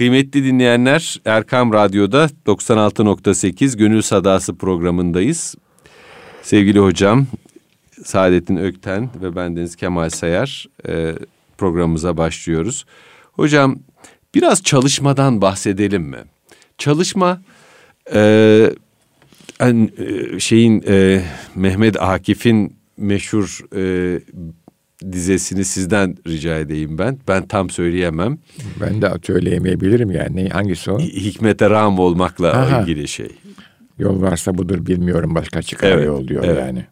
Kıymetli dinleyenler Erkam Radyo'da 96.8 Gönül Sadası programındayız. Sevgili hocam Saadettin Ökten ve bendeniz Kemal Sayar e, programımıza başlıyoruz. Hocam biraz çalışmadan bahsedelim mi? Çalışma e, e, şeyin e, Mehmet Akif'in meşhur e, dizesini sizden rica edeyim ben. Ben tam söyleyemem. Ben de söyleyemeyebilirim yani. Hangisi o? Hikmete ram olmakla Aha. ilgili şey. Yol varsa budur bilmiyorum başka çıkar evet, yol diyor evet. yani.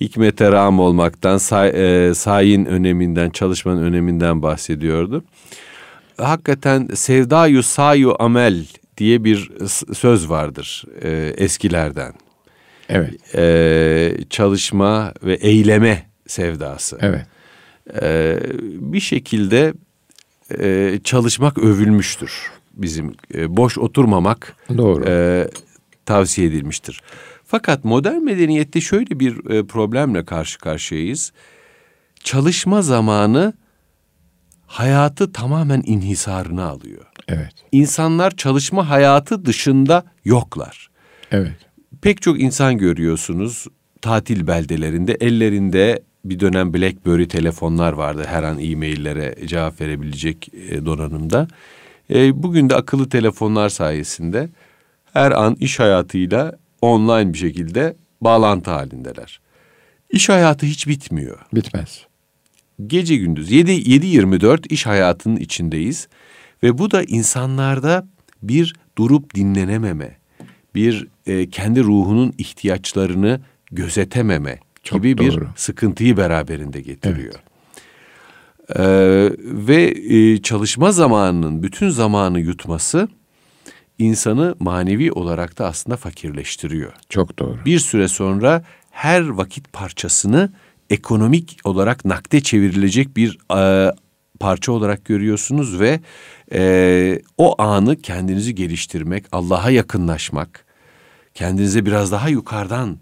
Hikmete ram olmaktan, say, e, sayin öneminden, çalışmanın öneminden bahsediyordu. Hakikaten sevdayu sayu amel diye bir söz vardır e, eskilerden. Evet. E, çalışma ve eyleme sevdası. Evet. E, bir şekilde e, çalışmak övülmüştür bizim. E, boş oturmamak Doğru. E, tavsiye edilmiştir. Fakat modern medeniyette şöyle bir e, problemle karşı karşıyayız. Çalışma zamanı hayatı tamamen inhisarına alıyor. Evet. İnsanlar çalışma hayatı dışında yoklar. Evet. Pek çok insan görüyorsunuz tatil beldelerinde ellerinde bir dönem BlackBerry telefonlar vardı her an e-maillere cevap verebilecek e, donanımda. E, bugün de akıllı telefonlar sayesinde her an iş hayatıyla online bir şekilde bağlantı halindeler. İş hayatı hiç bitmiyor. Bitmez. Gece gündüz 7 7-24 iş hayatının içindeyiz ve bu da insanlarda bir durup dinlenememe, bir e, kendi ruhunun ihtiyaçlarını gözetememe Çok gibi doğru. bir sıkıntıyı beraberinde getiriyor. Evet. Ee, ve e, çalışma zamanının bütün zamanı yutması insanı manevi olarak da aslında fakirleştiriyor. Çok doğru. Bir süre sonra her vakit parçasını ekonomik olarak nakde çevrilecek bir e, parça olarak görüyorsunuz ve e, o anı kendinizi geliştirmek, Allah'a yakınlaşmak, kendinize biraz daha yukarıdan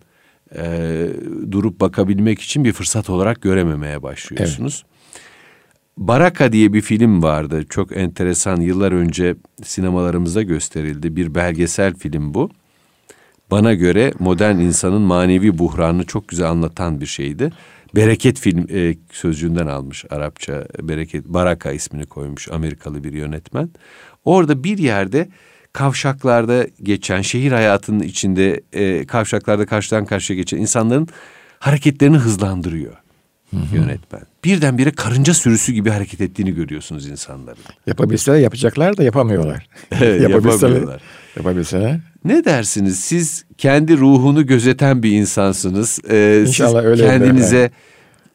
e, durup bakabilmek için bir fırsat olarak görememeye başlıyorsunuz. Evet. Baraka diye bir film vardı. Çok enteresan yıllar önce sinemalarımızda gösterildi. Bir belgesel film bu. Bana göre modern insanın manevi buhranını çok güzel anlatan bir şeydi. Bereket film e, sözcüğünden almış Arapça. Bereket Baraka ismini koymuş Amerikalı bir yönetmen. Orada bir yerde kavşaklarda geçen şehir hayatının içinde e, kavşaklarda karşıdan karşıya geçen insanların hareketlerini hızlandırıyor. Hı-hı. yönetmen. Birdenbire karınca sürüsü gibi hareket ettiğini görüyorsunuz insanların. Yapabilseler yapacaklar da yapamıyorlar. Evet, yapamıyorlar. Yapabilseler. Ne dersiniz? Siz kendi ruhunu gözeten bir insansınız. Ee, İnşallah öyle. Kendinize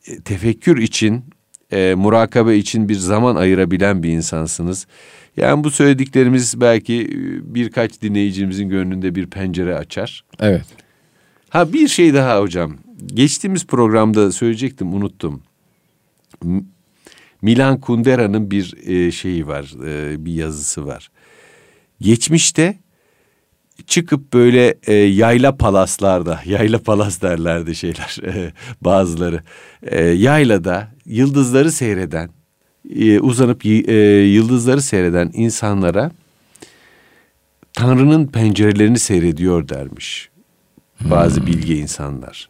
yani. tefekkür için, e, murakabe için bir zaman ayırabilen bir insansınız. Yani bu söylediklerimiz belki e, birkaç dinleyicimizin gönlünde bir pencere açar. Evet. Ha bir şey daha hocam geçtiğimiz programda söyleyecektim unuttum. Milan Kundera'nın bir e, şeyi var, e, bir yazısı var. Geçmişte çıkıp böyle e, yayla palaslarda, yayla palas derlerdi şeyler e, bazıları. E, yaylada yıldızları seyreden, e, uzanıp e, yıldızları seyreden insanlara Tanrı'nın pencerelerini seyrediyor dermiş bazı hmm. bilge insanlar.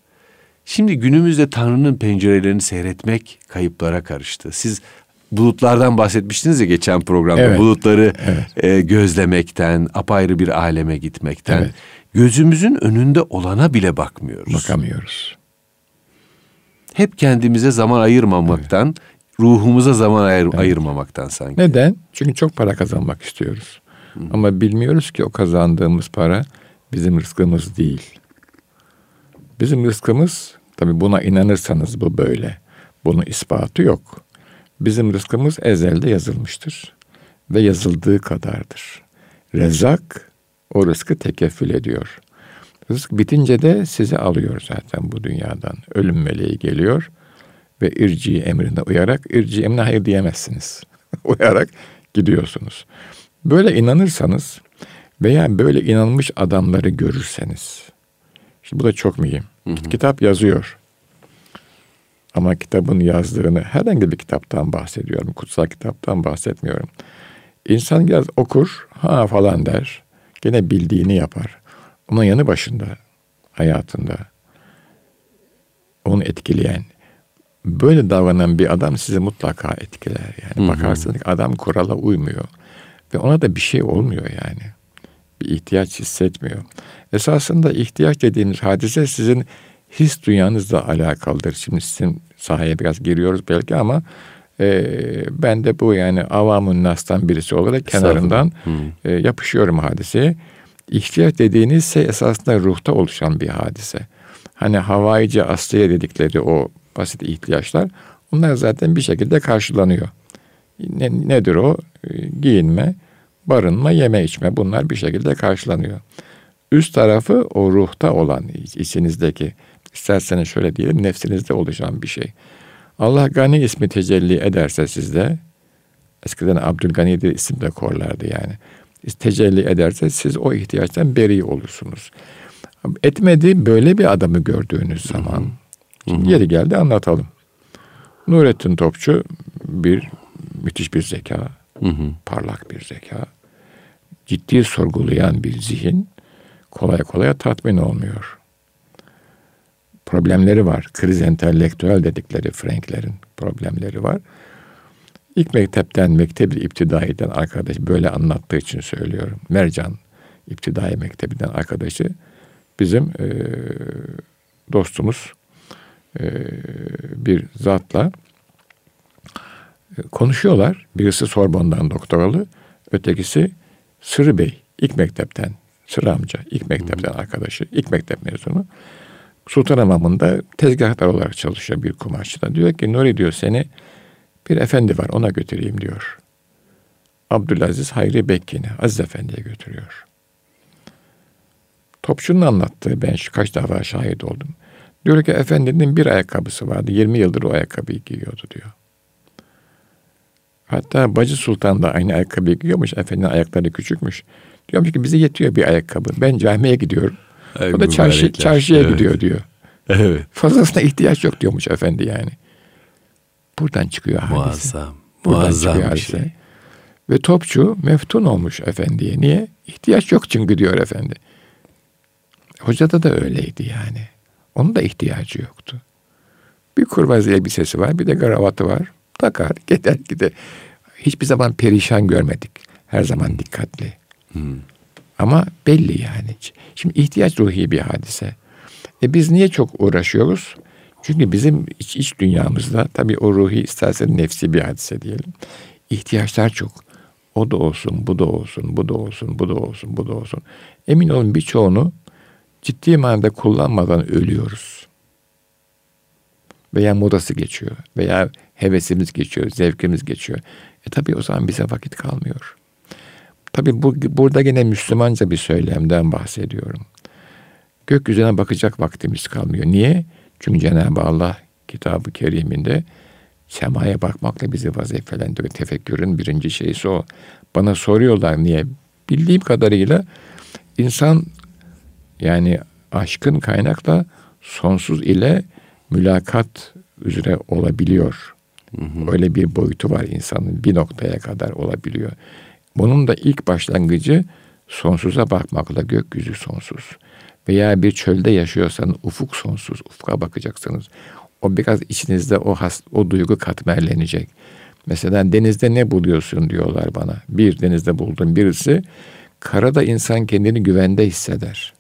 Şimdi günümüzde Tanrı'nın pencerelerini seyretmek kayıplara karıştı. Siz bulutlardan bahsetmiştiniz ya geçen programda. Evet, Bulutları evet. E, gözlemekten, apayrı bir aleme gitmekten. Evet. Gözümüzün önünde olana bile bakmıyoruz. Bakamıyoruz. Hep kendimize zaman ayırmamaktan, evet. Ruhumuza zaman ayır, evet. ayırmamaktan sanki. Neden? Çünkü çok para kazanmak istiyoruz. Hı. Ama bilmiyoruz ki o kazandığımız para bizim rızkımız değil. Bizim rızkımız tabi buna inanırsanız bu böyle. Bunun ispatı yok. Bizim rızkımız ezelde yazılmıştır ve yazıldığı kadardır. Rezak o rızkı tekeffül ediyor. Rızk bitince de sizi alıyor zaten bu dünyadan. Ölüm meleği geliyor ve irci emrine uyarak irci emrine hayır diyemezsiniz. uyarak gidiyorsunuz. Böyle inanırsanız veya böyle inanmış adamları görürseniz Şimdi bu da çok mühim. Hı hı. Kitap yazıyor. Ama kitabın yazdığını herhangi bir kitaptan bahsediyorum. Kutsal kitaptan bahsetmiyorum. İnsan biraz okur, ha falan der. Gene bildiğini yapar. Onun yanı başında, hayatında onu etkileyen, böyle davranan bir adam sizi mutlaka etkiler. Yani hı hı. bakarsınız adam kurala uymuyor. Ve ona da bir şey olmuyor yani. Bir ihtiyaç hissetmiyor. Esasında ihtiyaç dediğimiz hadise sizin his dünyanızla alakalıdır. Şimdi sizin sahaya biraz giriyoruz belki ama e, ben de bu yani avamın nastan birisi olarak kenarından e, yapışıyorum hadiseye. İhtiyaç dediğiniz şey esasında ruhta oluşan bir hadise. Hani havaici asliye dedikleri o basit ihtiyaçlar onlar zaten bir şekilde karşılanıyor. Ne, nedir o? E, giyinme, barınma, yeme içme bunlar bir şekilde karşılanıyor. Üst tarafı o ruhta olan içinizdeki isterseniz şöyle diyelim nefsinizde oluşan bir şey. Allah Gani ismi tecelli ederse sizde eskiden Abdülgani diye isim de korlardı yani. Tecelli ederse siz o ihtiyaçtan beri olursunuz. Etmedi böyle bir adamı gördüğünüz zaman Şimdi yeri geldi anlatalım. Nurettin Topçu bir müthiş bir zeka, hı hı. parlak bir zeka, ciddi sorgulayan bir zihin kolay kolay tatmin olmuyor. Problemleri var. Kriz entelektüel dedikleri Franklerin problemleri var. İlk mektepten, mektebi iptidaiden arkadaş böyle anlattığı için söylüyorum. Mercan İptidai Mektebi'nden arkadaşı bizim e, dostumuz e, bir zatla e, konuşuyorlar. Birisi Sorbon'dan doktoralı, ötekisi Sırrı Bey, ilk mektepten, Sırrı amca, ilk mektepten arkadaşı, ilk mektep mezunu. Sultanhamamı'nda tezgahtar olarak çalışıyor bir kumaşçıda. Diyor ki Nuri diyor seni bir efendi var ona götüreyim diyor. Abdülaziz Hayri Bekkin'i Aziz Efendi'ye götürüyor. Topçu'nun anlattığı ben şu kaç defa şahit oldum. Diyor ki efendinin bir ayakkabısı vardı. 20 yıldır o ayakkabıyı giyiyordu diyor. Hatta Bacı Sultan da aynı ayakkabıyı giyiyormuş. Efendinin ayakları küçükmüş. Diyormuş ki bize yetiyor bir ayakkabı. Ben camiye gidiyorum. Ay, o da çarşı, çarşıya evet. gidiyor diyor. Evet. Fazlasına ihtiyaç yok diyormuş efendi yani. Buradan çıkıyor hadise. Muazzam. Buradan Muazzam çıkıyor hadise. Şey. Ve topçu meftun olmuş efendiye. Niye? İhtiyaç yok çünkü diyor efendi. Hocada da öyleydi yani. Onun da ihtiyacı yoktu. Bir kurmaz elbisesi var, bir de gravatı var. Takar, gider gider. Hiçbir zaman perişan görmedik. Her zaman dikkatli. Hmm. Ama belli yani. Şimdi ihtiyaç ruhi bir hadise. E biz niye çok uğraşıyoruz? Çünkü bizim iç, iç dünyamızda tabii o ruhi istersen nefsi bir hadise diyelim. İhtiyaçlar çok. O da olsun, bu da olsun, bu da olsun, bu da olsun, bu da olsun. Emin olun birçoğunu ciddi manada kullanmadan ölüyoruz. Veya modası geçiyor. Veya hevesimiz geçiyor, zevkimiz geçiyor. E tabi o zaman bize vakit kalmıyor. Tabi bu, burada yine Müslümanca bir söylemden bahsediyorum. Gökyüzüne bakacak vaktimiz kalmıyor. Niye? Çünkü Cenab-ı Allah kitabı keriminde semaya bakmakla bizi vazifelendiriyor. Tefekkürün birinci şeysi o. Bana soruyorlar niye? Bildiğim kadarıyla insan yani aşkın kaynakla sonsuz ile mülakat üzere olabiliyor. Hı hı. Öyle bir boyutu var insanın bir noktaya kadar olabiliyor. Bunun da ilk başlangıcı sonsuza bakmakla gökyüzü sonsuz. Veya bir çölde yaşıyorsanız ufuk sonsuz, ufka bakacaksınız. O biraz içinizde o has, o duygu katmerlenecek. Mesela denizde ne buluyorsun diyorlar bana. Bir denizde buldum birisi. Karada insan kendini güvende hisseder.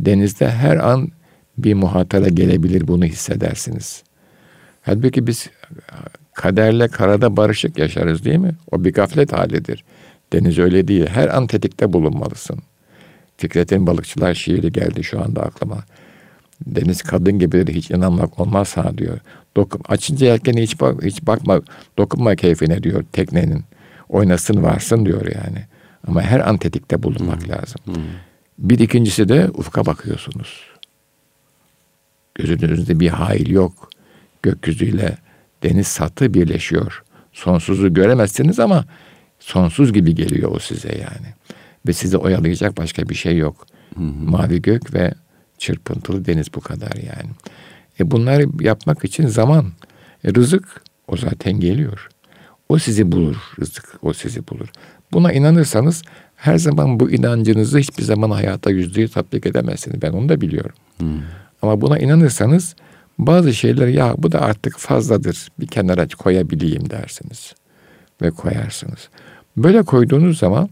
Denizde her an bir muhatara gelebilir bunu hissedersiniz. Halbuki biz kaderle karada barışık yaşarız değil mi? O bir gaflet halidir. Deniz öyle değil. Her an tetikte bulunmalısın. Fikret'in balıkçılar şiiri geldi şu anda aklıma. Deniz kadın gibidir hiç inanmak olmaz ha diyor. Dokun, açınca yelkeni hiç, bak, hiç bakma, dokunma keyfine diyor teknenin. Oynasın varsın diyor yani. Ama her an tetikte bulunmak hmm. lazım. Hmm. Bir ikincisi de ufka bakıyorsunuz. Gözünüzde bir hail yok. Gökyüzüyle deniz satı birleşiyor. Sonsuzu göremezsiniz ama sonsuz gibi geliyor o size yani. Ve sizi oyalayacak başka bir şey yok. Hı hı. Mavi gök ve çırpıntılı deniz bu kadar yani. E bunları yapmak için zaman, e rızık o zaten geliyor. O sizi bulur rızık, o sizi bulur. Buna inanırsanız her zaman bu inancınızı hiçbir zaman hayata yüzde yüz tatbik edemezsiniz. Ben onu da biliyorum. Hmm. Ama buna inanırsanız bazı şeyler ya bu da artık fazladır bir kenara koyabileyim dersiniz. Ve koyarsınız. Böyle koyduğunuz zaman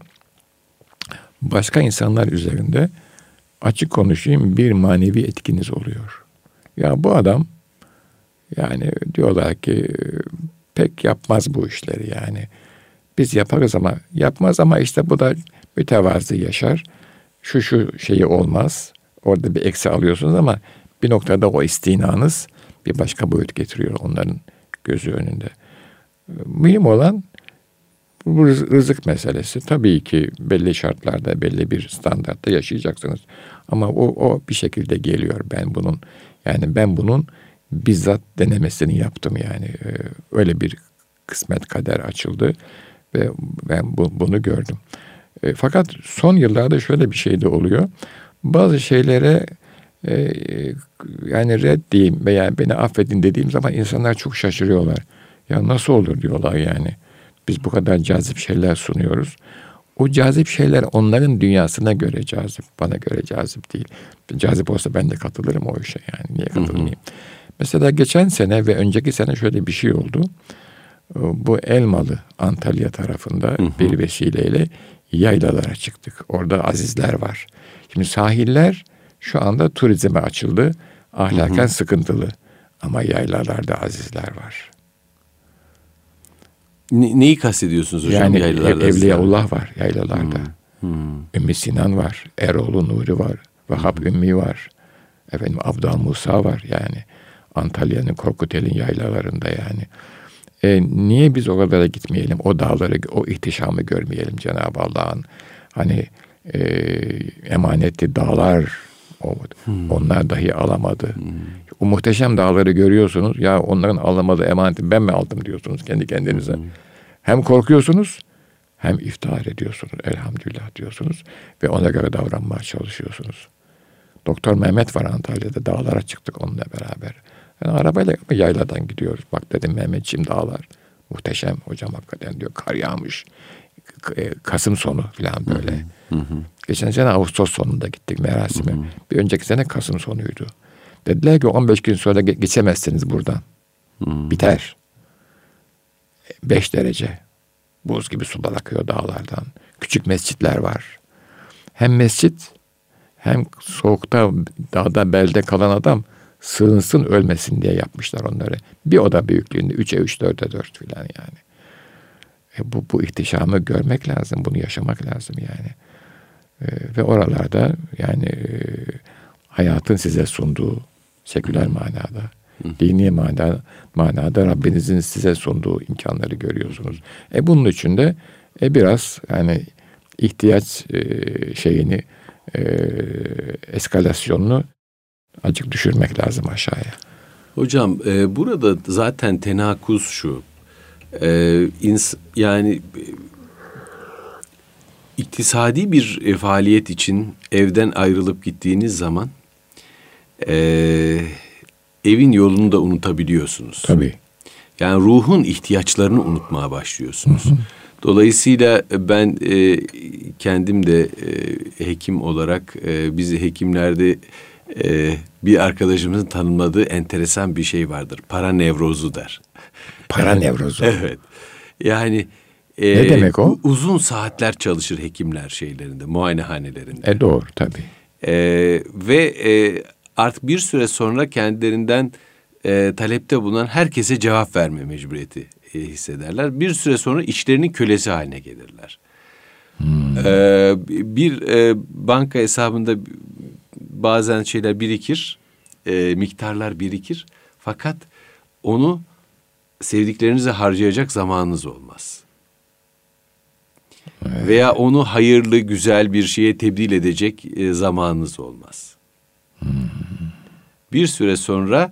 başka insanlar üzerinde açık konuşayım bir manevi etkiniz oluyor. Ya bu adam yani diyorlar ki pek yapmaz bu işleri yani. Biz yaparız ama yapmaz ama işte bu da mütevazı yaşar. Şu şu şeyi olmaz. Orada bir eksi alıyorsunuz ama bir noktada o istinanız bir başka boyut getiriyor onların gözü önünde. Mühim olan bu rızık meselesi. Tabii ki belli şartlarda, belli bir standartta yaşayacaksınız. Ama o, o bir şekilde geliyor. Ben bunun yani ben bunun bizzat denemesini yaptım yani. Ee, öyle bir kısmet kader açıldı ve ben bu, bunu gördüm. E, fakat son yıllarda şöyle bir şey de oluyor. Bazı şeylere e, yani red diyeyim veya beni affedin dediğim zaman insanlar çok şaşırıyorlar. Ya nasıl olur diyorlar yani. Biz bu kadar cazip şeyler sunuyoruz. O cazip şeyler onların dünyasına göre cazip, bana göre cazip değil. Cazip olsa ben de katılırım o işe yani. Niye katılmayayım? Hı hı. Mesela geçen sene ve önceki sene şöyle bir şey oldu. Bu Elmalı Antalya tarafında hı hı. bir vesileyle yaylalara çıktık. Orada azizler var. Şimdi sahiller şu anda turizme açıldı. Ahlaken hı hı. sıkıntılı. Ama yaylalarda azizler var. Ne, neyi kastediyorsunuz hocam yani yaylalarda? Evliyaullah var yaylalarda. Hmm. Hmm. Ümmü Sinan var. Eroğlu Nuri var. Vahap. Ümmi var. Efendim Abdal Musa var yani. Antalya'nın Korkutel'in yaylalarında yani. E, niye biz o kadara gitmeyelim? O dağları, o ihtişamı görmeyelim Cenab-ı Allah'ın. Hani e, emanetli dağlar o, hmm. onlar dahi alamadı. Hmm. O muhteşem dağları görüyorsunuz. Ya onların alamadığı emaneti ben mi aldım diyorsunuz kendi kendinize. Hmm. Hem korkuyorsunuz hem iftihar ediyorsunuz. Elhamdülillah diyorsunuz. Ve ona göre davranmaya çalışıyorsunuz. Doktor Mehmet var Antalya'da. Dağlara çıktık onunla beraber. Yani arabayla yayladan gidiyoruz. Bak dedim Mehmetçiğim dağlar. Muhteşem hocam hakikaten diyor. Kar yağmış. E, Kasım sonu falan böyle. Hı hı. Geçen sene Ağustos sonunda gittik merasime. Hı hı. Bir önceki sene Kasım sonuydu. Dediler ki 15 gün sonra geçemezsiniz buradan. Hı. Biter. 5 derece. Buz gibi sular akıyor dağlardan. Küçük mescitler var. Hem mescit hem soğukta dağda belde kalan adam sığınsın ölmesin diye yapmışlar onları. Bir oda büyüklüğünde 3'e 3, 4'e 4 filan yani. E bu, bu ihtişamı görmek lazım, bunu yaşamak lazım yani. E, ve oralarda yani e, hayatın size sunduğu seküler manada, dini manada, manada Rabbinizin size sunduğu imkanları görüyorsunuz. E bunun için de e, biraz yani ihtiyaç e, şeyini e, eskalasyonunu acık düşürmek lazım aşağıya. Hocam e, burada zaten tenakuz şu. E, ins yani e, iktisadi bir e, faaliyet için evden ayrılıp gittiğiniz zaman e, evin yolunu da unutabiliyorsunuz. Tabii. Yani ruhun ihtiyaçlarını unutmaya başlıyorsunuz. Dolayısıyla ben e, kendim de e, hekim olarak e, bizi hekimlerde e, bir arkadaşımızın tanımladığı enteresan bir şey vardır. Para nevrozu der. Para nevrozu. evet. Yani e, ne demek o? Uzun saatler çalışır hekimler şeylerinde, muayenehanelerinde. E doğru tabii. E, ve e, artık bir süre sonra kendilerinden e, talepte bulunan herkese cevap verme mecburiyeti e, hissederler. Bir süre sonra içlerinin kölesi haline gelirler. Hmm. Ee, bir e, banka hesabında bazen şeyler birikir, e, miktarlar birikir. Fakat onu sevdiklerinize harcayacak zamanınız olmaz. Evet. Veya onu hayırlı, güzel bir şeye tebdil edecek e, zamanınız olmaz. Hmm. Bir süre sonra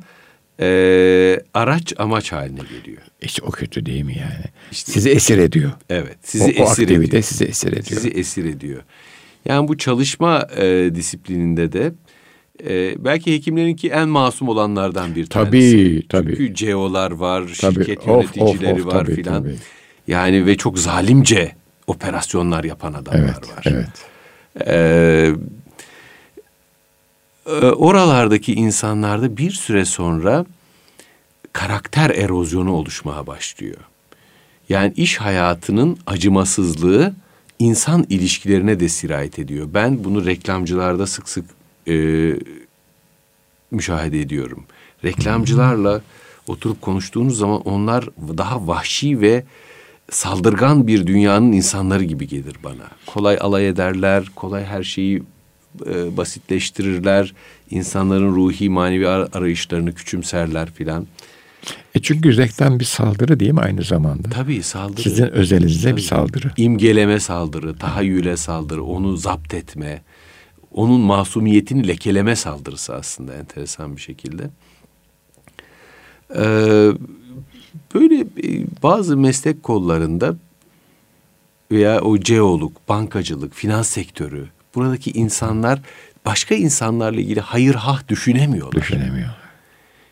e, araç amaç haline geliyor. İşte o kötü değil mi yani? İşte, sizi esir ediyor. Evet, sizi o, esir o ediyor. sizi esir ediyor. Sizi esir ediyor. Yani bu çalışma e, disiplininde de e, belki hekimlerinki en masum olanlardan bir tabii, tanesi. Tabii Çünkü CEO'lar var, tabii. şirket yöneticileri of, of, of, var filan. Yani ve çok zalimce operasyonlar yapan adamlar evet, var. Evet. Ee, oralardaki insanlarda bir süre sonra karakter erozyonu oluşmaya başlıyor. Yani iş hayatının acımasızlığı insan ilişkilerine de sirayet ediyor. Ben bunu reklamcılarda sık sık e, müşahede ediyorum. Reklamcılarla oturup konuştuğunuz zaman onlar daha vahşi ve saldırgan bir dünyanın insanları gibi gelir bana. Kolay alay ederler, kolay her şeyi e, basitleştirirler. İnsanların ruhi manevi arayışlarını küçümserler filan. E çünkü reklam bir saldırı değil mi aynı zamanda? Tabii saldırı. Sizin özelinize Tabii. bir saldırı. İmgeleme saldırı, tahayyüle saldırı, onu zapt etme, onun masumiyetini lekeleme saldırısı aslında enteresan bir şekilde. Ee, böyle e, bazı meslek kollarında veya o ceoluk, bankacılık, finans sektörü buradaki insanlar başka insanlarla ilgili hayır hah düşünemiyorlar. Düşünemiyorlar.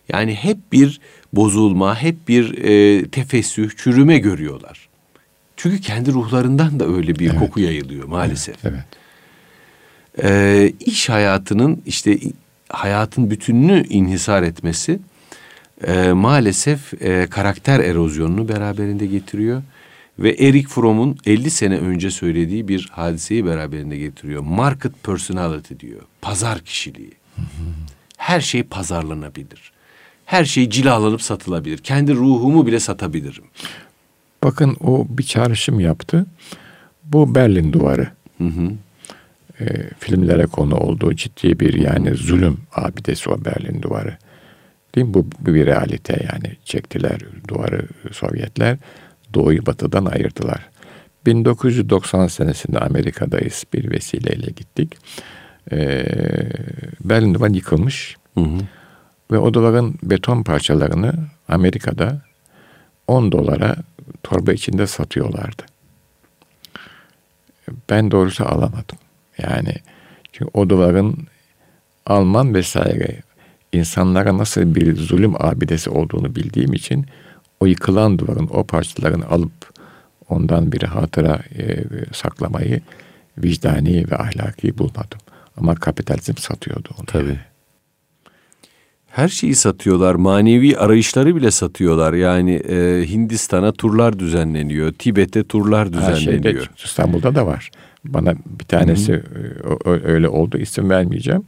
Yani hep bir bozulma, hep bir e, tefessüh, çürüme görüyorlar. Çünkü kendi ruhlarından da öyle bir evet. koku yayılıyor maalesef. Evet. evet. Ee, iş hayatının işte hayatın bütününü inhisar etmesi e, maalesef e, karakter erozyonunu beraberinde getiriyor. Ve Erik Fromm'un 50 sene önce söylediği bir hadiseyi beraberinde getiriyor. Market personality diyor. Pazar kişiliği. Her şey pazarlanabilir. Her şey cilalanıp satılabilir. Kendi ruhumu bile satabilirim. Bakın o bir çağrışım yaptı. Bu Berlin duvarı. Hı hı. E, filmlere konu olduğu ciddi bir yani zulüm abidesi o Berlin duvarı. Değil mi? Bu, bu bir realite yani. Çektiler duvarı Sovyetler. Doğuyu batıdan ayırdılar. 1990 senesinde Amerika'dayız. Bir vesileyle gittik. Ee, Berlin duvarı yıkılmış. Hı hı. Ve o duvarın beton parçalarını Amerika'da 10 dolara torba içinde satıyorlardı. Ben doğrusu alamadım. Yani çünkü o duvarın Alman vesaire insanlara nasıl bir zulüm abidesi olduğunu bildiğim için o yıkılan duvarın o parçalarını alıp ondan bir hatıra e, saklamayı vicdani ve ahlaki bulmadım. Ama kapitalizm satıyordu onu. Tabii. Her şeyi satıyorlar. Manevi arayışları bile satıyorlar. Yani e, Hindistan'a turlar düzenleniyor. Tibet'e turlar düzenleniyor. Şeyde, İstanbul'da da var. Bana bir tanesi Hı-hı. öyle oldu. İsim vermeyeceğim.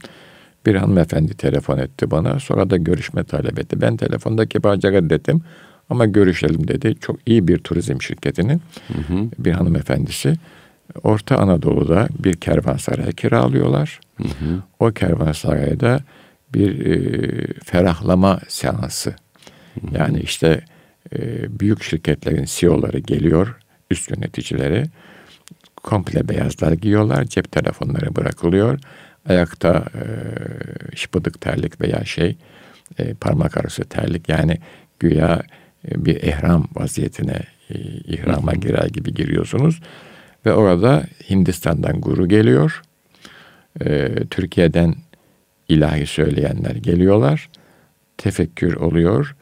Bir hanımefendi telefon etti bana. Sonra da görüşme talep etti. Ben telefonda kibarca reddedim. Ama görüşelim dedi. Çok iyi bir turizm şirketinin hı hı. bir hanımefendisi. Orta Anadolu'da bir kervansaray kiralıyorlar. Hı hı. O kervansarayda bir e, ferahlama seansı. Yani işte e, büyük şirketlerin CEO'ları geliyor, üst yöneticileri. Komple beyazlar giyiyorlar, cep telefonları bırakılıyor. Ayakta e, şıpıdık terlik veya şey e, parmak arası terlik yani güya e, bir ihram vaziyetine e, ihrama girer gibi giriyorsunuz. Ve orada Hindistan'dan guru geliyor. E, Türkiye'den ilahi söyleyenler geliyorlar. Tefekkür oluyor.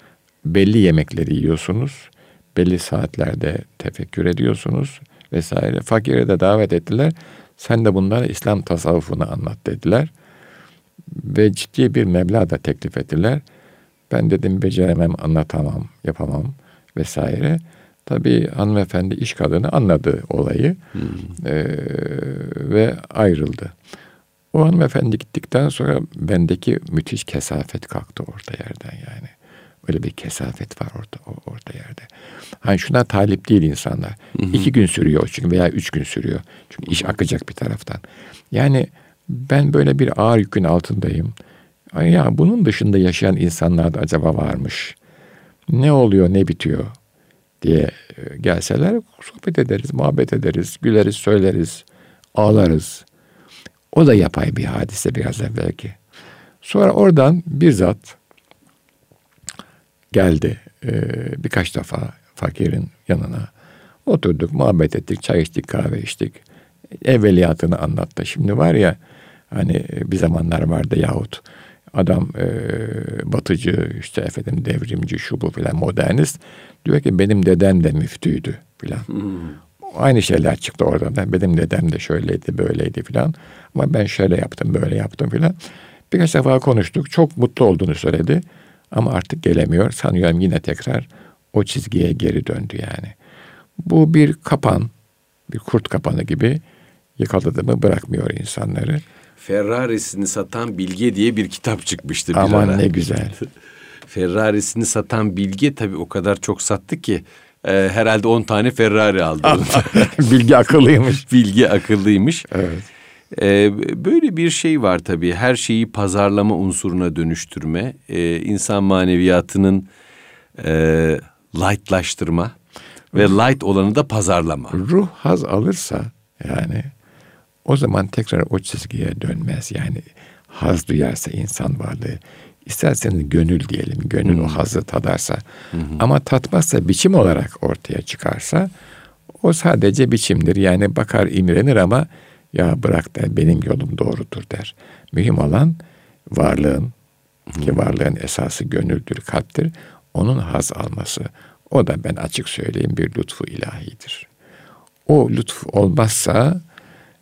Belli yemekleri yiyorsunuz. Belli saatlerde tefekkür ediyorsunuz vesaire. Fakire de davet ettiler. Sen de bunlara İslam tasavvufunu anlat dediler. Ve ciddi bir meblağ da teklif ettiler. Ben dedim beceremem, anlatamam, yapamam vesaire. Tabii hanımefendi iş kadını anladı olayı hmm. ee, ve ayrıldı. O hanımefendi gittikten sonra bendeki müthiş kesafet kalktı orta yerden yani. Öyle bir kesafet var orada orta yerde. Hani şuna talip değil insanlar. Hı hı. İki gün sürüyor çünkü veya üç gün sürüyor. Çünkü iş akacak bir taraftan. Yani ben böyle bir ağır yükün altındayım. Ay ya bunun dışında yaşayan insanlar da acaba varmış. Ne oluyor, ne bitiyor diye e, gelseler sohbet ederiz, muhabbet ederiz, güleriz, söyleriz, ağlarız. O da yapay bir hadise biraz evvelki. Sonra oradan bir zat geldi e, birkaç defa fakirin yanına. Oturduk, muhabbet ettik, çay içtik, kahve içtik. Evveliyatını anlattı. Şimdi var ya hani bir zamanlar vardı yahut adam e, batıcı işte efendim devrimci şu bu filan modernist diyor ki benim dedem de müftüydü filan. Hmm. Aynı şeyler çıktı oradan. Benim dedem de şöyleydi, böyleydi filan. Ama ben şöyle yaptım, böyle yaptım filan. Birkaç defa konuştuk. Çok mutlu olduğunu söyledi. Ama artık gelemiyor. Sanıyorum yine tekrar o çizgiye geri döndü yani. Bu bir kapan, bir kurt kapanı gibi yakaladı mı bırakmıyor insanları. Ferrari'sini satan Bilge diye bir kitap çıkmıştı bir Aman ara. ne güzel. Ferrari'sini satan Bilge tabii o kadar çok sattı ki e, herhalde 10 tane Ferrari aldı. Bilgi akıllıymış. Bilge akıllıymış. Evet. E, böyle bir şey var tabii. Her şeyi pazarlama unsuruna dönüştürme, e, insan maneviyatının e, lightlaştırma ve light olanı da pazarlama. Ruh haz alırsa yani o zaman tekrar o çizgiye dönmez. Yani haz duyarsa insan varlığı. İsterseniz gönül diyelim. Gönül o hazı tadarsa. Ama tatmazsa biçim olarak ortaya çıkarsa o sadece biçimdir. Yani bakar imrenir ama ya bırak der benim yolum doğrudur der. Mühim olan varlığın ki varlığın esası gönüldür, kalptir. Onun haz alması. O da ben açık söyleyeyim bir lütfu ilahidir. O lütfu olmazsa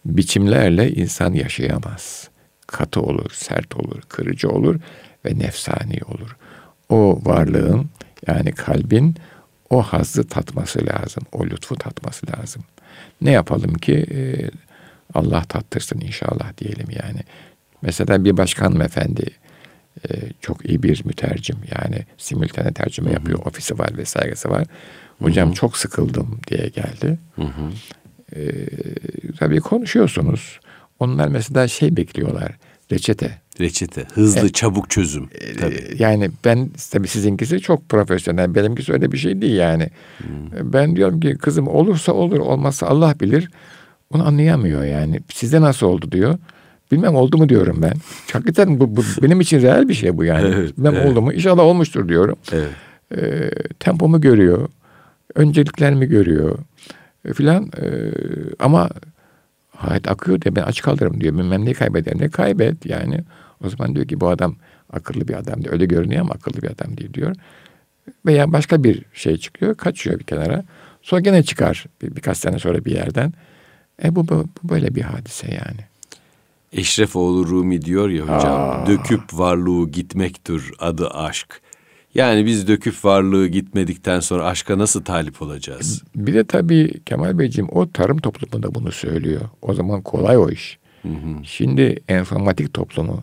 biçimlerle insan yaşayamaz. Katı olur, sert olur, kırıcı olur ve nefsani olur. O varlığın yani kalbin o hazzı tatması lazım. O lütfu tatması lazım. Ne yapalım ki e, Allah tattırsın inşallah diyelim yani. Mesela bir başkan hanımefendi e, çok iyi bir mütercim yani simültane tercüme yapıyor. Ofisi var vesairesi var. Hocam çok sıkıldım diye geldi. E, tabii konuşuyorsunuz. Onlar mesela şey bekliyorlar. Reçete. Reçete, hızlı, çabuk çözüm. Tabii. Yani ben tabii sizinkisi çok profesyonel. Benimkisi öyle bir şey değil yani. Ben diyorum ki kızım olursa olur, olmazsa Allah bilir. Onu anlayamıyor yani. Sizde nasıl oldu diyor. Bilmem oldu mu diyorum ben. Hakikaten bu, bu benim için real bir şey bu yani. Evet, Bilmem evet. oldu mu? İnşallah olmuştur diyorum. Evet. E, tempomu görüyor. Önceliklerimi görüyor. E, filan. E, ama hayat akıyor diye ben aç kalırım diyor. Bilmem ne kaybederim. Ne kaybet yani. O zaman diyor ki bu adam akıllı bir adam diyor. Öyle görünüyor ama akıllı bir adam değil diyor. Veya başka bir şey çıkıyor. Kaçıyor bir kenara. Sonra gene çıkar bir, birkaç sene sonra bir yerden. E bu, bu, bu böyle bir hadise yani. Eşrefoğlu Rumi diyor ya hocam, döküp varlığı gitmektir adı aşk. Yani biz döküp varlığı gitmedikten sonra aşka nasıl talip olacağız? Bir de tabii Kemal Beyciğim o tarım toplumunda bunu söylüyor. O zaman kolay o iş. Şimdi enformatik toplumu.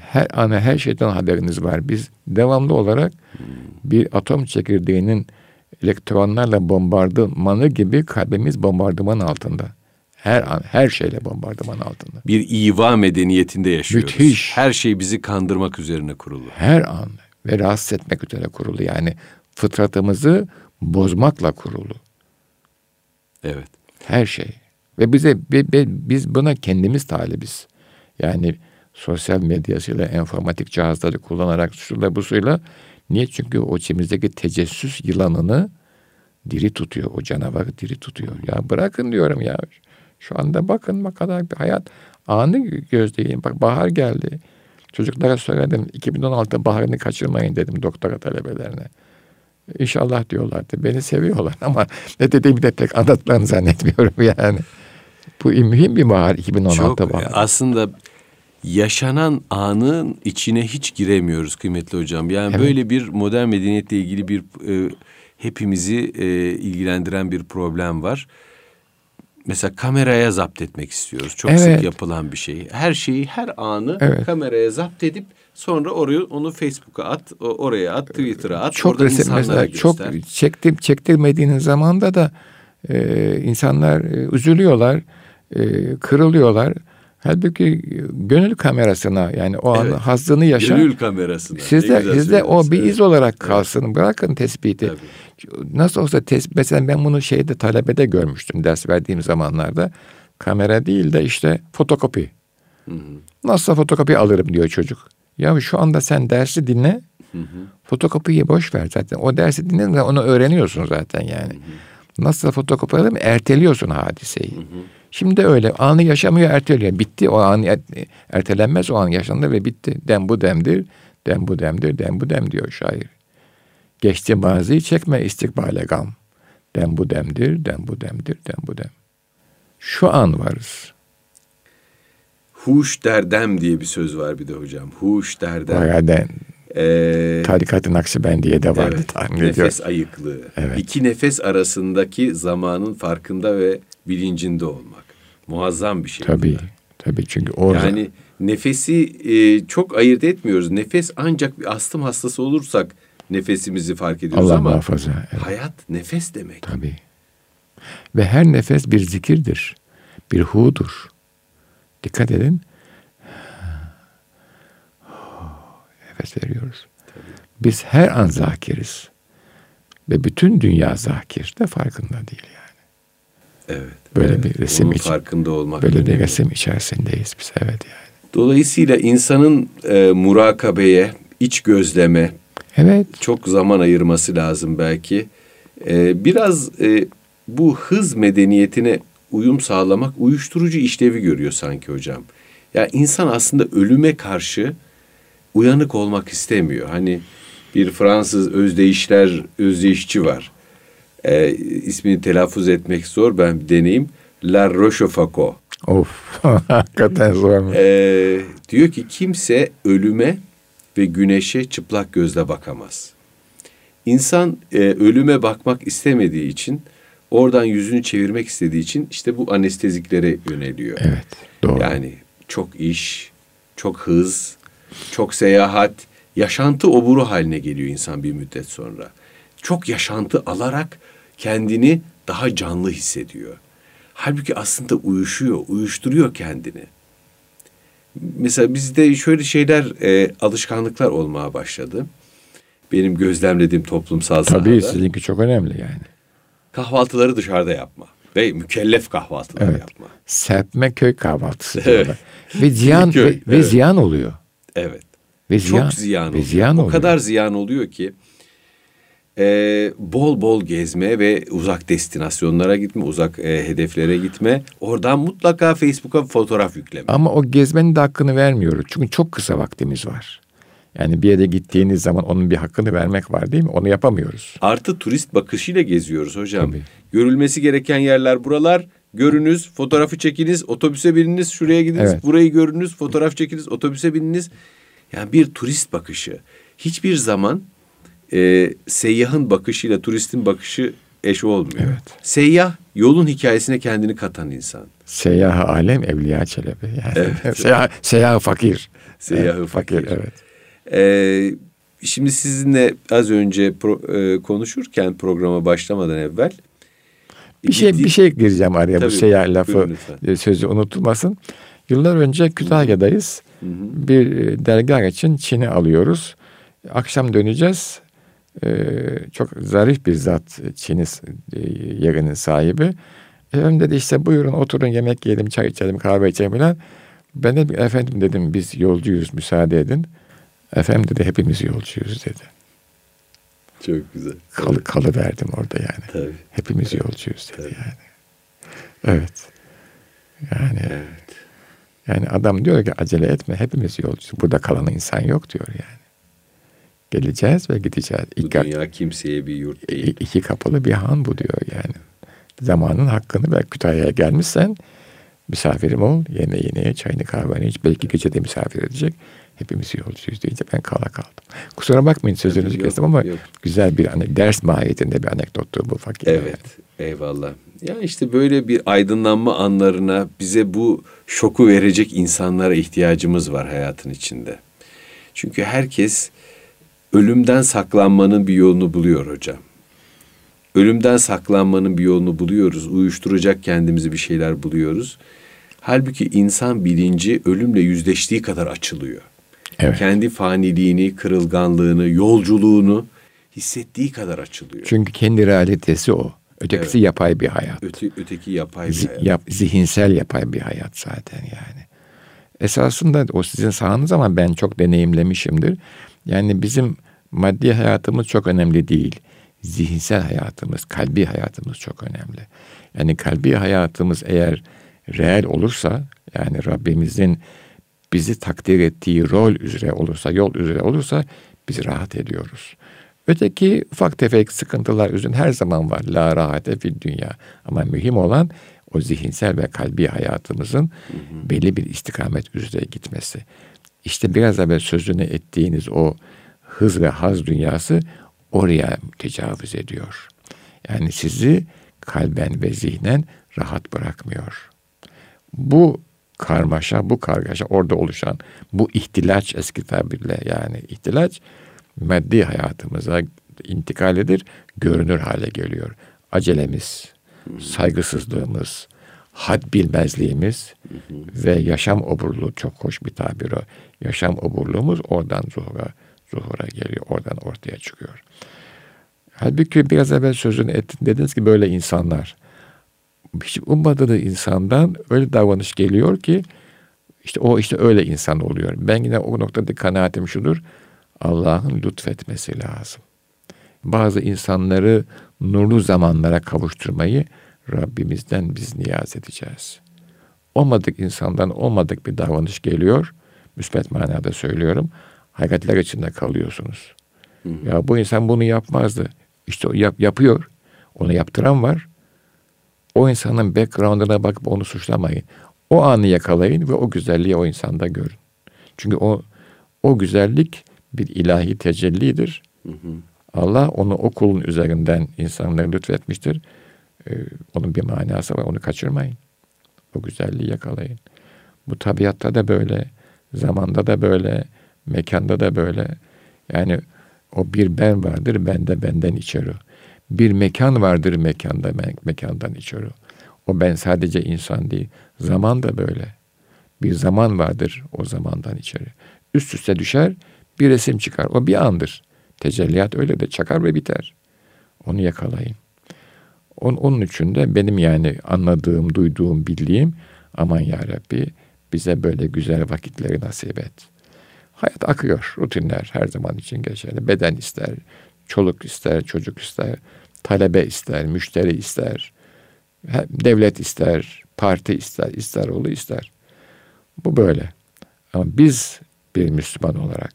Her ana her şeyden haberiniz var. Biz devamlı olarak bir atom çekirdeğinin elektronlarla bombardımanı gibi kalbimiz bombardıman altında. Her an her şeyle bombardıman altında. Bir iva medeniyetinde yaşıyoruz. Müthiş. Her şey bizi kandırmak üzerine kurulu. Her an ve rahatsız etmek üzere kurulu. Yani fıtratımızı bozmakla kurulu. Evet. Her şey. Ve bize bi- bi- biz buna kendimiz talibiz. Yani sosyal medyasıyla, enformatik cihazları kullanarak şuyla bu suyla. Niye? Çünkü o içimizdeki tecessüs yılanını diri tutuyor. O canavarı diri tutuyor. Ya bırakın diyorum ya. Şu anda bakın ne kadar bir hayat anı gözleyin. Bak bahar geldi. Çocuklara söyledim 2016 baharını kaçırmayın dedim doktora talebelerine. İnşallah diyorlardı. Beni seviyorlar ama ne dediğimi de pek anlatmalarını zannetmiyorum yani. Bu mühim bir bahar 2016 Çok baharı. aslında yaşanan anın içine hiç giremiyoruz kıymetli hocam. Yani Evet. böyle bir modern medeniyetle ilgili bir e, hepimizi e, ilgilendiren bir problem var. Mesela kameraya zapt etmek istiyoruz. Çok Evet. sık yapılan bir şey. Her şeyi, her anı Evet. kameraya zapt edip sonra oraya onu Facebook'a at, oraya at, Twitter'a at. çok orada resim mesela çok göster. çektim çektirmediğiniz zamanda da e, insanlar e, üzülüyorlar, e, kırılıyorlar. Halbuki gönül kamerasına yani o Evet. an hazzını yaşa. Gönül kamerasına. Sizde, sizde o bir iz olarak kalsın. Bırakın tespiti. Tabii. Nasıl olsa tespit. Mesela ben bunu şeyde talebede görmüştüm ders verdiğim zamanlarda. Kamera değil de işte fotokopi. Nasıl fotokopi alırım diyor çocuk. Ya şu anda sen dersi dinle. Fotokopiyi boş ver zaten. O dersi dinle onu öğreniyorsun zaten yani. Nasıl fotokopi alırım erteliyorsun hadiseyi. Şimdi öyle anı yaşamıyor erteliyor. Bitti o an er- ertelenmez o an yaşandı ve bitti. Dem bu demdir. Dem bu demdir. Dem bu dem diyor şair. Geçti maziyi çekme istikbale gam. Dem bu demdir, dem bu demdir, dem bu dem. Şu an varız. Huş derdem diye bir söz var bir de hocam. Huş derdem. Bayağı den, Ee, Tarikat-ı Nakşibendiye de vardı evet, tahmin nefes ediyorum. ayıklığı. Evet. İki nefes arasındaki zamanın farkında ve bilincinde olmak. Muazzam bir şey. Tabii, tabii çünkü orada Yani nefesi e, çok ayırt etmiyoruz. Nefes ancak bir astım hastası olursak nefesimizi fark ediyoruz Allah ama muhafaza. Evet, hayat nefes demek. tabii. Ve her nefes bir zikirdir, bir hudur. Dikkat edin. Nefes veriyoruz. Biz her an zakiriz. Ve bütün dünya zakir de farkında değil yani. Evet. Böyle evet. bir resim Bunun için. farkında olmak. Böyle bir resim içerisindeyiz biz evet yani. Dolayısıyla insanın e, murakabeye, iç gözleme Evet. çok zaman ayırması lazım belki. E, biraz e, bu hız medeniyetine uyum sağlamak uyuşturucu işlevi görüyor sanki hocam. Ya insan aslında ölüme karşı uyanık olmak istemiyor. Hani bir Fransız özdeyişler özdeyişçi var. E, ismini telaffuz etmek zor ben bir deneyeyim. La Rochefoucauld. Of. Hakikaten zor. Ee, diyor ki kimse ölüme ve güneşe çıplak gözle bakamaz. İnsan e, ölüme bakmak istemediği için, oradan yüzünü çevirmek istediği için işte bu anesteziklere yöneliyor. Evet. Doğru. Yani çok iş, çok hız, çok seyahat, yaşantı oburu haline geliyor insan bir müddet sonra. Çok yaşantı alarak kendini daha canlı hissediyor. Halbuki aslında uyuşuyor, uyuşturuyor kendini. Mesela bizde şöyle şeyler, e, alışkanlıklar olmaya başladı. Benim gözlemlediğim toplumsal Tabii sahada. sizinki çok önemli yani. Kahvaltıları dışarıda yapma. Ve mükellef kahvaltılar Evet. yapma. Serpme köy kahvaltısı Evet. diyorlar. Ve ziyan Köy, ve, ve evet. ziyan oluyor. Evet. Ve ziyan, Çok ziyan ve oluyor. ziyan o oluyor. kadar ziyan oluyor ki e, bol bol gezme ve uzak destinasyonlara gitme, uzak e, hedeflere gitme. Oradan mutlaka Facebook'a fotoğraf yükleme. Ama o gezmenin de hakkını vermiyoruz. Çünkü çok kısa vaktimiz var. Yani bir yere gittiğiniz zaman onun bir hakkını vermek var değil mi? Onu yapamıyoruz. Artı turist bakışıyla geziyoruz hocam. Tabii. Görülmesi gereken yerler buralar. Görünüz, fotoğrafı çekiniz, otobüse bininiz, şuraya gidiniz, Evet. burayı görünüz, fotoğraf çekiniz, otobüse bininiz. Yani bir turist bakışı. Hiçbir zaman e, seyyahın bakışıyla turistin bakışı eş olmuyor. Evet. Seyyah yolun hikayesine kendini katan insan. Seyyah alem Evliya Çelebi. Yani Evet. seyyah, seyyah fakir. Seyyahı Evet, fakir. Evet. Ee, şimdi sizinle az önce pro- e, konuşurken programa başlamadan evvel Bir şey bir şey gireceğim araya Tabii, bu seyyah lafı lütfen. e, sözü unutulmasın. Yıllar önce Kütahya'dayız. Bir e, dergah için Çin'i alıyoruz. Akşam döneceğiz. Ee, çok zarif bir zat Çin'i e, yerinin sahibi. Efendim dedi işte buyurun oturun yemek yiyelim, çay içelim, kahve içelim falan. Ben de efendim dedim biz yolcuyuz müsaade edin. Efendim dedi hepimiz yolcuyuz dedi. Çok güzel. Kalı, kalı verdim orada yani. Tabii. Hepimiz yolcuyuz dedi Tabii. yani. Evet. Yani Evet. yani adam diyor ki acele etme hepimiz yolcuyuz. Burada kalan insan yok diyor yani. Geleceğiz ve gideceğiz. Bu İki, dünya kimseye bir yurt değil. iki kapılı bir han bu diyor yani. Zamanın hakkını ver. Kütahya'ya gelmişsen misafirim ol. Yemeğini, ye, çayını, kahveni iç. Belki gece de misafir edecek. Hepimiz yolcuyuz deyince ben kala kaldım. Kusura bakmayın sözünüzü Yok, kestim ama yok. güzel bir ane- ders mahiyetinde bir anekdottu bu fakir. Evet. Eyvallah. Ya işte böyle bir aydınlanma anlarına bize bu şoku verecek insanlara ihtiyacımız var hayatın içinde. Çünkü herkes ölümden saklanmanın bir yolunu buluyor hocam. Ölümden saklanmanın bir yolunu buluyoruz. Uyuşturacak kendimizi bir şeyler buluyoruz. Halbuki insan bilinci ölümle yüzleştiği kadar açılıyor. Evet. Kendi faniliğini, kırılganlığını, yolculuğunu hissettiği kadar açılıyor. Çünkü kendi realitesi o. Ötekisi Evet. yapay bir hayat. Öte, öteki yapay bir Zi- hayat. yap- zihinsel yapay bir hayat zaten yani. Esasında o sizin sahanız ama ben çok deneyimlemişimdir. Yani bizim maddi hayatımız çok önemli değil. Zihinsel hayatımız, kalbi hayatımız çok önemli. Yani kalbi hayatımız eğer reel olursa, yani Rabbimizin bizi takdir ettiği rol üzere olursa, yol üzere olursa biz rahat ediyoruz. Öteki ufak tefek sıkıntılar üzün her zaman var. La rahate fil dünya. Ama mühim olan o zihinsel ve kalbi hayatımızın hı hı. belli bir istikamet üzere gitmesi. İşte biraz evvel sözünü ettiğiniz o hız ve haz dünyası oraya tecavüz ediyor. Yani sizi kalben ve zihnen rahat bırakmıyor. Bu karmaşa, bu kargaşa orada oluşan bu ihtilaç eski tabirle yani ihtilaç maddi hayatımıza intikal edir, görünür hale geliyor. Acelemiz, saygısızlığımız, had bilmezliğimiz ve yaşam oburluğu çok hoş bir tabir o. Yaşam oburluğumuz oradan zuhura, zuhura geliyor, oradan ortaya çıkıyor. Halbuki biraz evvel sözünü ettin, dediniz ki böyle insanlar. Hiç ummadığı insandan öyle davranış geliyor ki işte o işte öyle insan oluyor. Ben yine o noktada kanaatim şudur. Allah'ın lütfetmesi lazım. Bazı insanları nurlu zamanlara kavuşturmayı Rabbimizden biz niyaz edeceğiz. Olmadık insandan olmadık bir davranış geliyor. Müsbet manada söylüyorum. Hayretler içinde kalıyorsunuz. Hı hı. Ya bu insan bunu yapmazdı. İşte yap, yapıyor. Onu yaptıran var. O insanın background'ına bakıp onu suçlamayın. O anı yakalayın ve o güzelliği o insanda görün. Çünkü o o güzellik bir ilahi tecellidir. Hı hı. Allah onu o kulun üzerinden insanlara lütfetmiştir. Ee, onun bir manası var. Onu kaçırmayın. O güzelliği yakalayın. Bu tabiatta da böyle, zamanda da böyle, mekanda da böyle. Yani o bir ben vardır, ben de benden içeri. Bir mekan vardır mekanda, me- mekandan içeri. O ben sadece insan değil. Zaman da böyle. Bir zaman vardır o zamandan içeri. Üst üste düşer, bir resim çıkar. O bir andır. Tecelliyat öyle de çakar ve biter. Onu yakalayın. Onun, için de benim yani anladığım, duyduğum, bildiğim aman ya Rabbi bize böyle güzel vakitleri nasip et. Hayat akıyor, rutinler her zaman için geçerli. Beden ister, çoluk ister, çocuk ister, talebe ister, müşteri ister, devlet ister, parti ister, ister oğlu ister. Bu böyle. Ama biz bir Müslüman olarak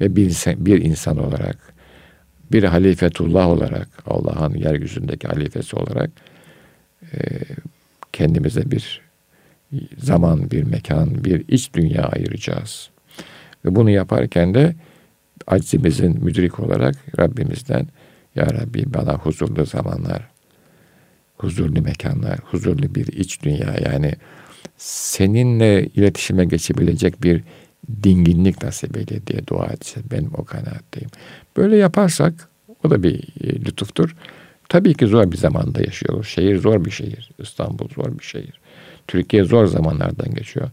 ve bir insan, bir insan olarak, bir halifetullah olarak, Allah'ın yeryüzündeki halifesi olarak e, kendimize bir zaman, bir mekan, bir iç dünya ayıracağız. Ve bunu yaparken de aczimizin müdrik olarak Rabbimizden Ya Rabbi bana huzurlu zamanlar, huzurlu mekanlar, huzurlu bir iç dünya yani seninle iletişime geçebilecek bir dinginlik nasip eyle diye dua etse benim o kanaatteyim. Böyle yaparsak o da bir e, lütuftur. Tabii ki zor bir zamanda yaşıyoruz. Şehir zor bir şehir. İstanbul zor bir şehir. Türkiye zor zamanlardan geçiyor.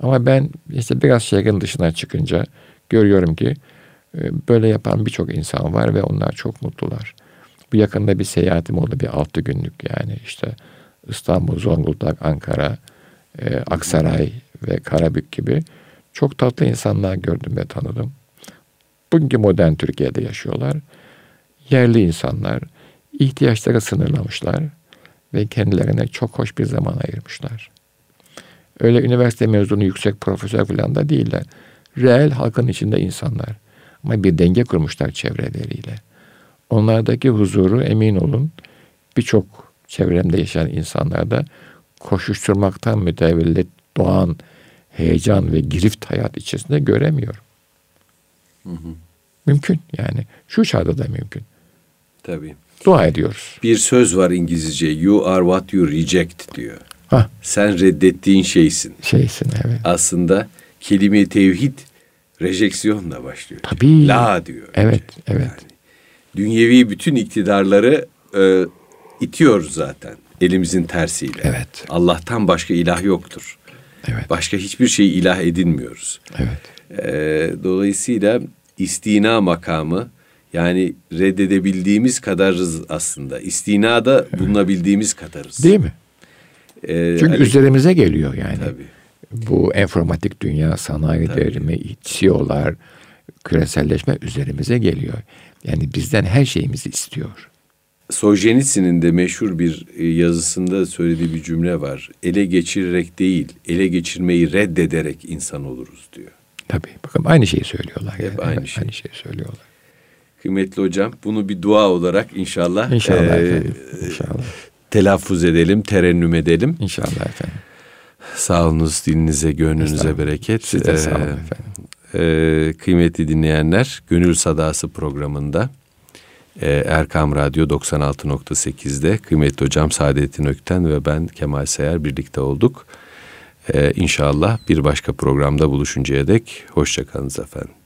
Ama ben işte biraz şehrin dışına çıkınca görüyorum ki e, böyle yapan birçok insan var ve onlar çok mutlular. Bu yakında bir seyahatim oldu bir altı günlük yani işte İstanbul, Zonguldak, Ankara, e, Aksaray ve Karabük gibi çok tatlı insanlar gördüm ve tanıdım. Bugünkü modern Türkiye'de yaşıyorlar. Yerli insanlar ihtiyaçları sınırlamışlar ve kendilerine çok hoş bir zaman ayırmışlar. Öyle üniversite mezunu yüksek profesör falan da değiller. Reel halkın içinde insanlar. Ama bir denge kurmuşlar çevreleriyle. Onlardaki huzuru emin olun birçok çevremde yaşayan insanlarda koşuşturmaktan mütevellit doğan heyecan ve girift hayat içerisinde göremiyorum. Hı hı. Mümkün yani. Şu çağda da mümkün. Tabii. Dua ediyoruz. Bir söz var İngilizce. You are what you reject diyor. Hah. Sen reddettiğin şeysin. Şeysin evet. Aslında kelime tevhid rejeksiyonla başlıyor. Tabii. La diyor. Evet, evet. Yani, dünyevi bütün iktidarları e, itiyor zaten elimizin tersiyle. Evet. Allah'tan başka ilah yoktur. Evet. Başka hiçbir şey ilah edinmiyoruz. Evet. Ee, dolayısıyla istina makamı yani reddedebildiğimiz kadarız aslında. İstinada evet. bulunabildiğimiz kadarız. Değil mi? Ee, Çünkü hani, üzerimize geliyor yani. Tabii. Bu informatik dünya, sanayi tabii. devrimi, CEO'lar, küreselleşme üzerimize geliyor. Yani bizden her şeyimizi istiyor. Solzhenitsyn'in de meşhur bir e, yazısında söylediği bir cümle var. Ele geçirerek değil, ele geçirmeyi reddederek insan oluruz diyor. Tabii. Bakın aynı şeyi söylüyorlar. Hep yani. aynı şey. Aynı şeyi söylüyorlar. Kıymetli hocam bunu bir dua olarak inşallah, İnşallah e, efendim. İnşallah. telaffuz edelim, terennüm edelim. İnşallah efendim. Sağolunuz, dilinize, gönlünüze bereket. Siz de sağ olun Ee, efendim. e, kıymetli dinleyenler, Gönül Sadası programında e, Erkam Radyo 96.8'de kıymetli hocam Saadettin Ökten ve ben Kemal Seyer birlikte olduk. E, inşallah bir başka programda buluşuncaya dek hoşçakalınız efendim.